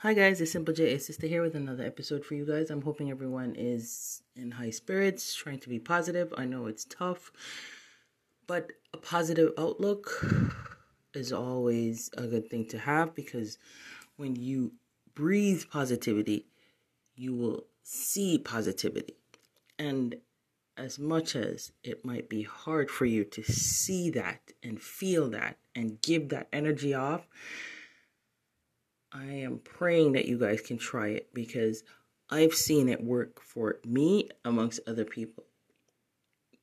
Hi guys, it's Simple Ja Sistah here with another episode for you guys. I'm hoping everyone is in high spirits, trying to be positive. I know it's tough, but a positive outlook is always a good thing to have because when you breathe positivity, you will see positivity. And as much as it might be hard for you to see that and feel that and give that energy off, I am praying that you guys can try it because I've seen it work for me amongst other people.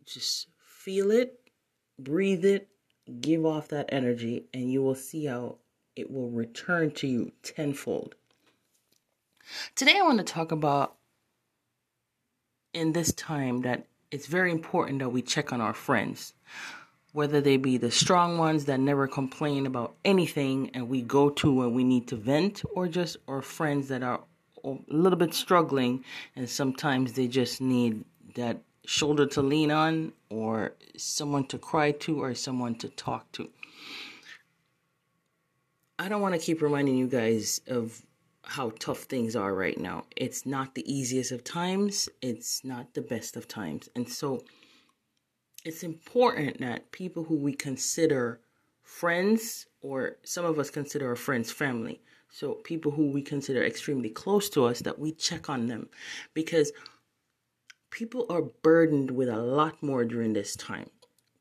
Just feel it, breathe it, give off that energy, and you will see how it will return to you tenfold. Today, I want to talk about in this time that it's very important that we check on our friends whether they be the strong ones that never complain about anything and we go to when we need to vent, or just our friends that are a little bit struggling and sometimes they just need that shoulder to lean on, or someone to cry to, or someone to talk to. I don't want to keep reminding you guys of how tough things are right now. It's not the easiest of times, it's not the best of times. And so, it's important that people who we consider friends, or some of us consider our friends family, so people who we consider extremely close to us, that we check on them because people are burdened with a lot more during this time.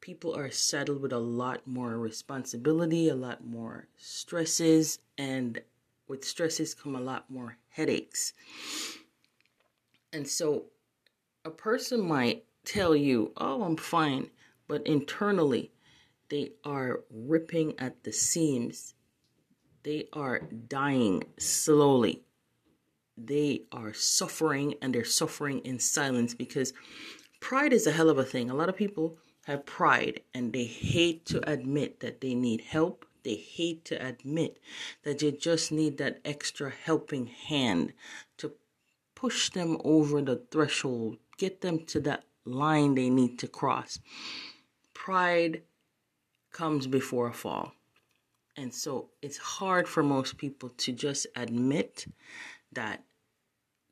People are saddled with a lot more responsibility, a lot more stresses, and with stresses come a lot more headaches. And so a person might tell you, oh, I'm fine, but internally, they are ripping at the seams. They are dying slowly. They are suffering and they're suffering in silence because pride is a hell of a thing. A lot of people have pride and they hate to admit that they need help. They hate to admit that they just need that extra helping hand to push them over the threshold, get them to that line they need to cross. Pride comes before a fall. And so it's hard for most people to just admit that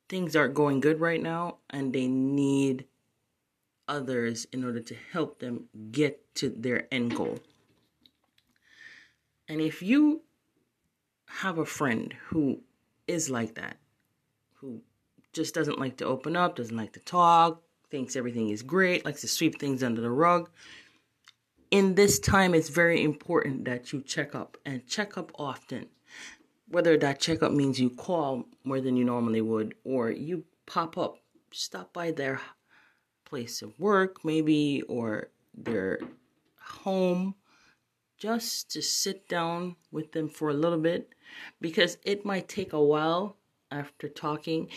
things aren't going good right now and they need others in order to help them get to their end goal. And if you have a friend who is like that, who just doesn't like to open up, doesn't like to talk, thinks everything is great, likes to sweep things under the rug. In this time, it's very important that you check up and check up often. Whether that checkup means you call more than you normally would, or you pop up, stop by their place of work, maybe, or their home, just to sit down with them for a little bit, because it might take a while after talking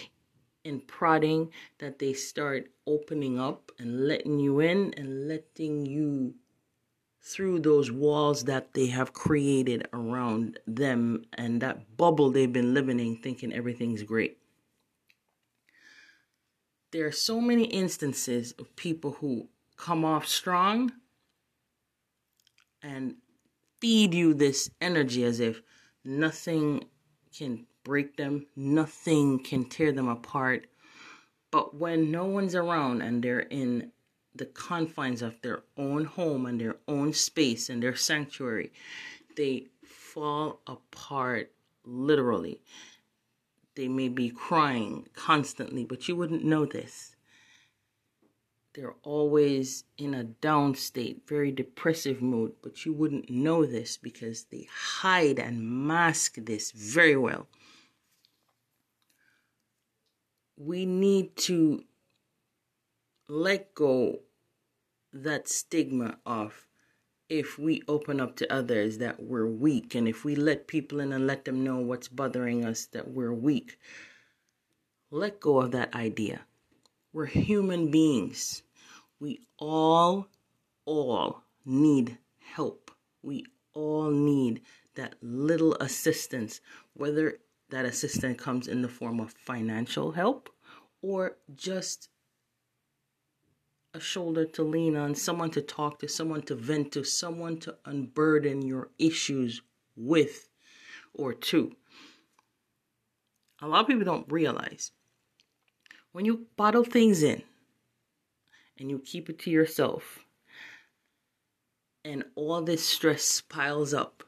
and prodding that they start opening up and letting you in and letting you through those walls that they have created around them and that bubble they've been living in thinking everything's great. There are so many instances of people who come off strong and feed you this energy as if nothing can break them, nothing can tear them apart. But when no one's around and they're in the confines of their own home and their own space and their sanctuary, they fall apart literally. They may be crying constantly, but you wouldn't know this. They're always in a down state, very depressive mood, but you wouldn't know this because they hide and mask this very well we need to let go that stigma of if we open up to others that we're weak. And if we let people in and let them know what's bothering us that we're weak let go of that idea. We're human beings. We all all need help. We all need that little assistance whether that assistance comes in the form of financial help or just a shoulder to lean on, someone to talk to, someone to vent to, someone to unburden your issues with or to. a lot of people don't realize when you bottle things in and you keep it to yourself and all this stress piles up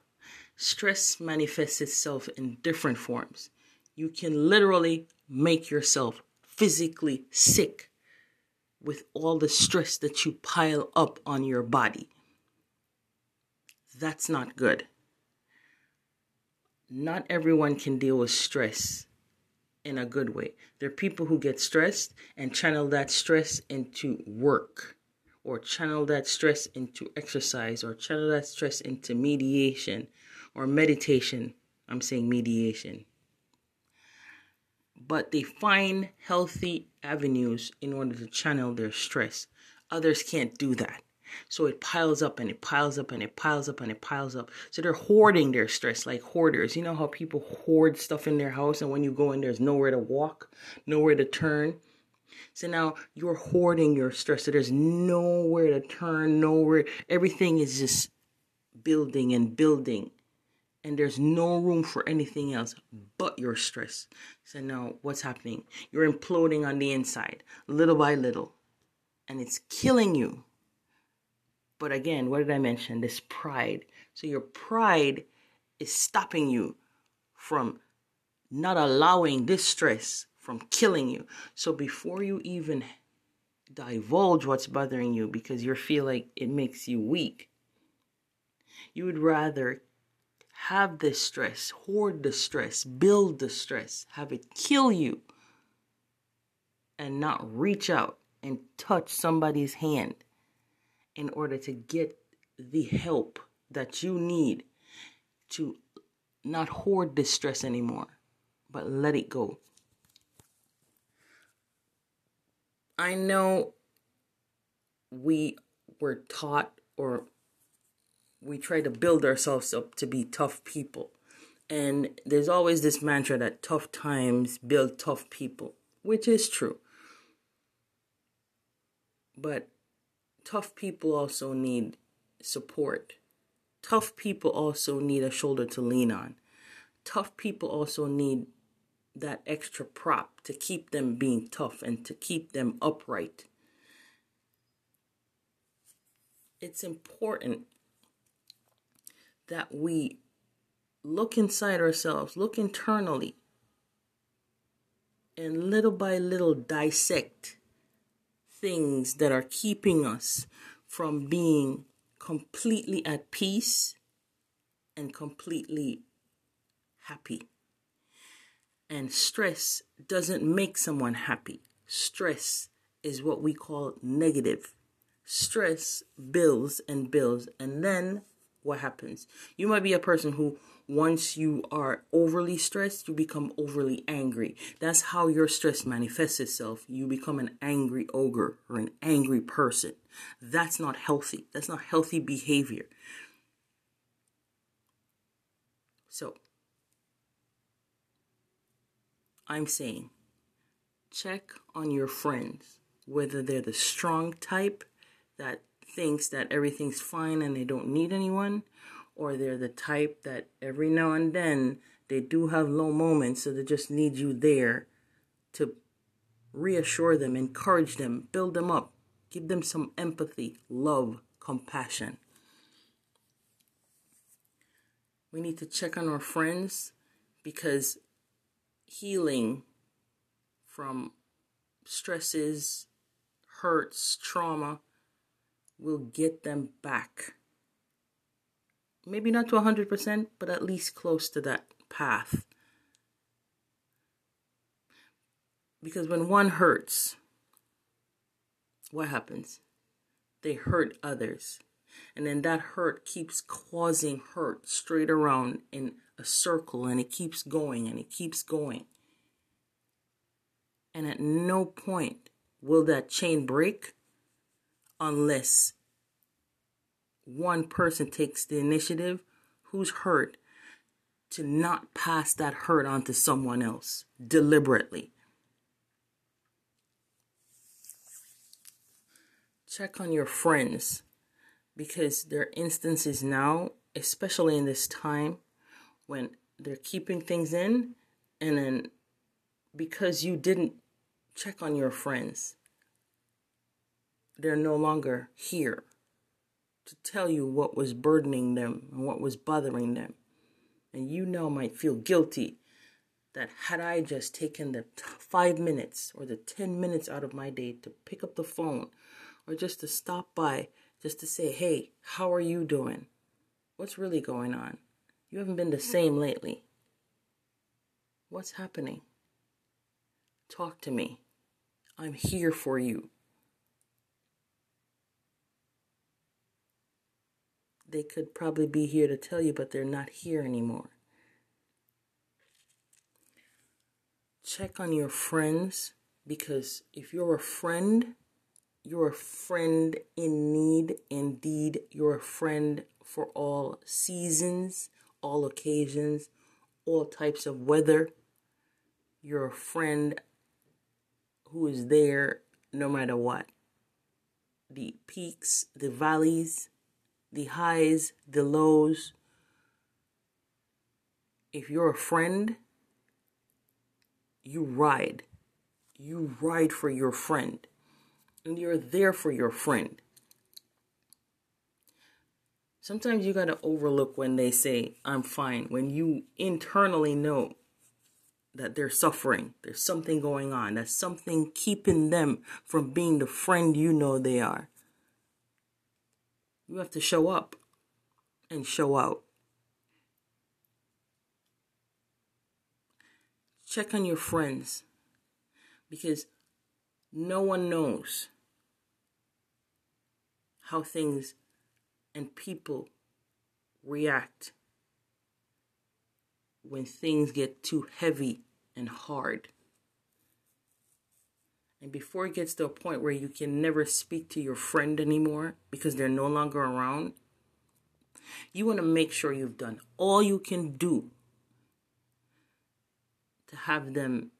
stress manifests itself in different forms you can literally make yourself physically sick with all the stress that you pile up on your body that's not good not everyone can deal with stress in a good way. There are people who get stressed and channel that stress into work, or channel that stress into exercise, or channel that stress into mediation or meditation. I'm saying mediation. But they find healthy avenues in order to channel their stress. Others can't do that. So it piles up and it piles up and it piles up and it piles up. So they're hoarding their stress like hoarders. You know how people hoard stuff in their house and when you go in, there's nowhere to walk, nowhere to turn. So now you're hoarding your stress. So there's nowhere to turn, nowhere. Everything is just building and building. And there's no room for anything else but your stress. So now what's happening? You're imploding on the inside, little by little. And it's killing you. But again, what did I mention? This pride. So your pride is stopping you from not allowing this stress from killing you. So before you even divulge what's bothering you because you feel like it makes you weak, you would rather have this stress, hoard the stress, build the stress, have it kill you, and not reach out and touch somebody's hand in order to get the help that you need to not hoard this stress anymore, but let it go. I know we were taught or we try to build ourselves up to be tough people. And there's always this mantra that tough times build tough people, which is true. But tough people also need support. Tough people also need a shoulder to lean on. Tough people also need that extra prop to keep them being tough and to keep them upright. It's important that we look inside ourselves, look internally, and little by little dissect things that are keeping us from being completely at peace and completely happy. And stress doesn't make someone happy. Stress is what we call negative. Stress builds and builds, and then what happens? You might be a person who once you are overly stressed, you become overly angry. That's how your stress manifests itself. You become an angry ogre or an angry person. That's not healthy. That's not healthy behavior. So, I'm saying check on your friends, whether they're the strong type that thinks that everything's fine and they don't need anyone, or they're the type that every now and then they do have low moments, so they just need you there to reassure them, encourage them, build them up, give them some empathy, love, compassion. We need to check on our friends because healing from stresses, hurts, trauma will get them back maybe not to 100%, but at least close to that path. Because when one hurts, what happens? They hurt others. And then that hurt keeps causing hurt straight around in a circle and it keeps going and it keeps going. And at no point will that chain break unless one person takes the initiative who's hurt to not pass that hurt on to someone else deliberately. Check on your friends because there are instances now, especially in this time, when they're keeping things in and then because you didn't check on your friends, they're no longer here to tell you what was burdening them and what was bothering them. And you now might feel guilty that had I just taken the t- five minutes or the 10 minutes out of my day to pick up the phone or just to stop by, just to say, hey, how are you doing? What's really going on? You haven't been the same lately. What's happening? Talk to me. I'm here for you. They could probably be here to tell you, but they're not here anymore. Check on your friends because if you're a friend, you're a friend in need. Indeed, you're a friend for all seasons, all occasions, all types of weather. You're a friend who is there no matter what. The peaks, the valleys, the highs, the lows. If you're a friend, you ride. You ride for your friend. And you're there for your friend. Sometimes you got to overlook when they say, I'm fine, when you internally know that they're suffering. There's something going on. There's something keeping them from being the friend you know they are. You have to show up and show out. Check on your friends because no one knows how things and people react when things get too heavy and hard. And before it gets to a point where you can never speak to your friend anymore because they're no longer around, you want to make sure you've done all you can do to have them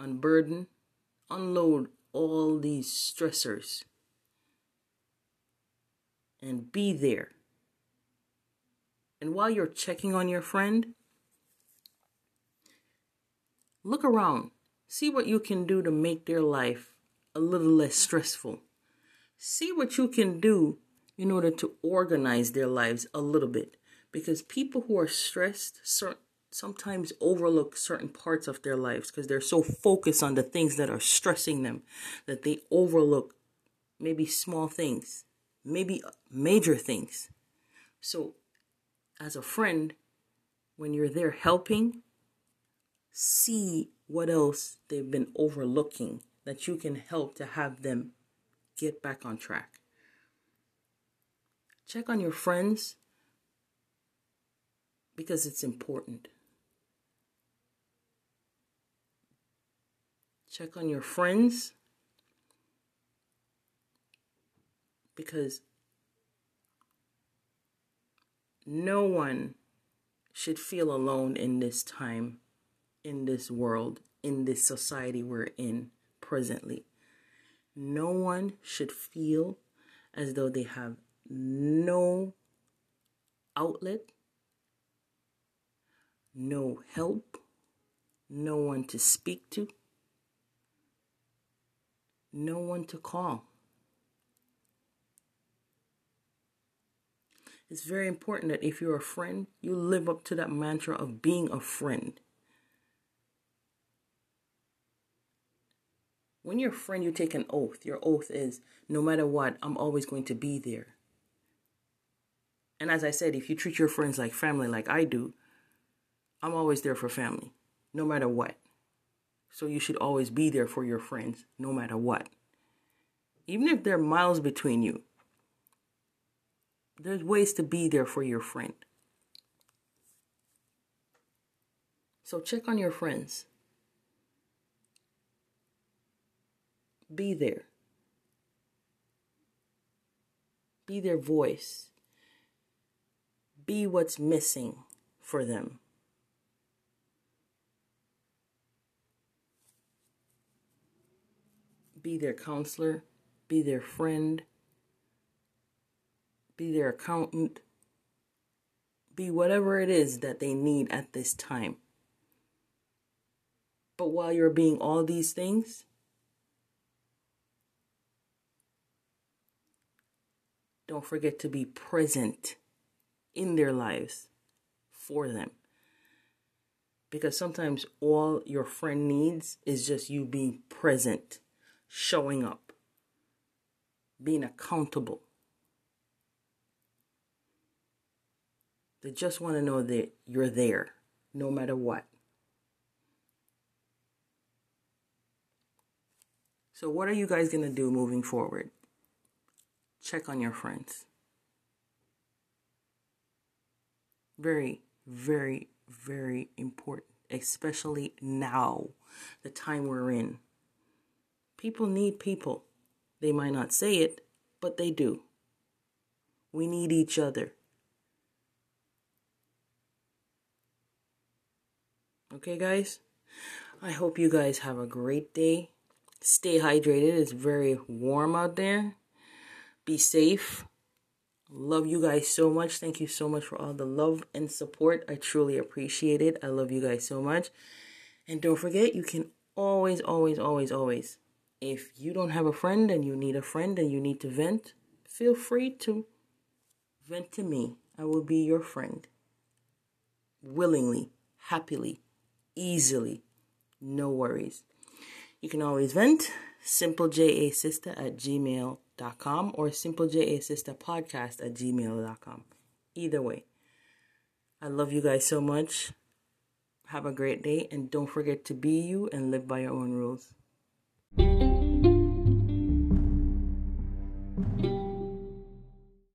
unburden, unload all these stressors, and be there. And while you're checking on your friend, look around See what you can do to make their life a little less stressful. See what you can do in order to organize their lives a little bit. Because people who are stressed sometimes overlook certain parts of their lives because they're so focused on the things that are stressing them that they overlook maybe small things, maybe uh, major things. So, as a friend, when you're there helping, see what else they've been overlooking that you can help to have them get back on track. Check on your friends because it's important. Check on your friends because no one should feel alone in this time in this world, in this society we're in presently. No one should feel as though they have no outlet, no help, no one to speak to, no one to call. It's very important that if you're a friend, you live up to that mantra of being a friend. When you're a friend, you take an oath. Your oath is no matter what, I'm always going to be there. And as I said, if you treat your friends like family, like I do, I'm always there for family, no matter what. So you should always be there for your friends, no matter what. Even if there are miles between you, there's ways to be there for your friend. So check on your friends. Be there. Be their voice. Be what's missing for them. Be their counselor. Be their friend. Be their accountant. Be whatever it is that they need at this time. But while you're being all these things, don't forget to be present in their lives for them. Because sometimes all your friend needs is just you being present, showing up, being accountable. They just want to know that you're there no matter what. So, what are you guys going to do moving forward? Check on your friends. Very, very, very important, especially now, the time we're in. People need people. They might not say it, but they do. We need each other. Okay, guys? I hope you guys have a great day. Stay hydrated. It's very warm out there. Be safe. Love you guys so much. Thank you so much for all the love and support. I truly appreciate it. I love you guys so much. And don't forget, you can always, always, always, always, if you don't have a friend and you need a friend and you need to vent, feel free to vent to me. I will be your friend. Willingly, happily, easily. No worries. You can always vent simplejasistah at gmail.com or simplejasistahpodcast at gmail.com. Either way. I love you guys so much. Have a great day and don't forget to be you and live by your own rules.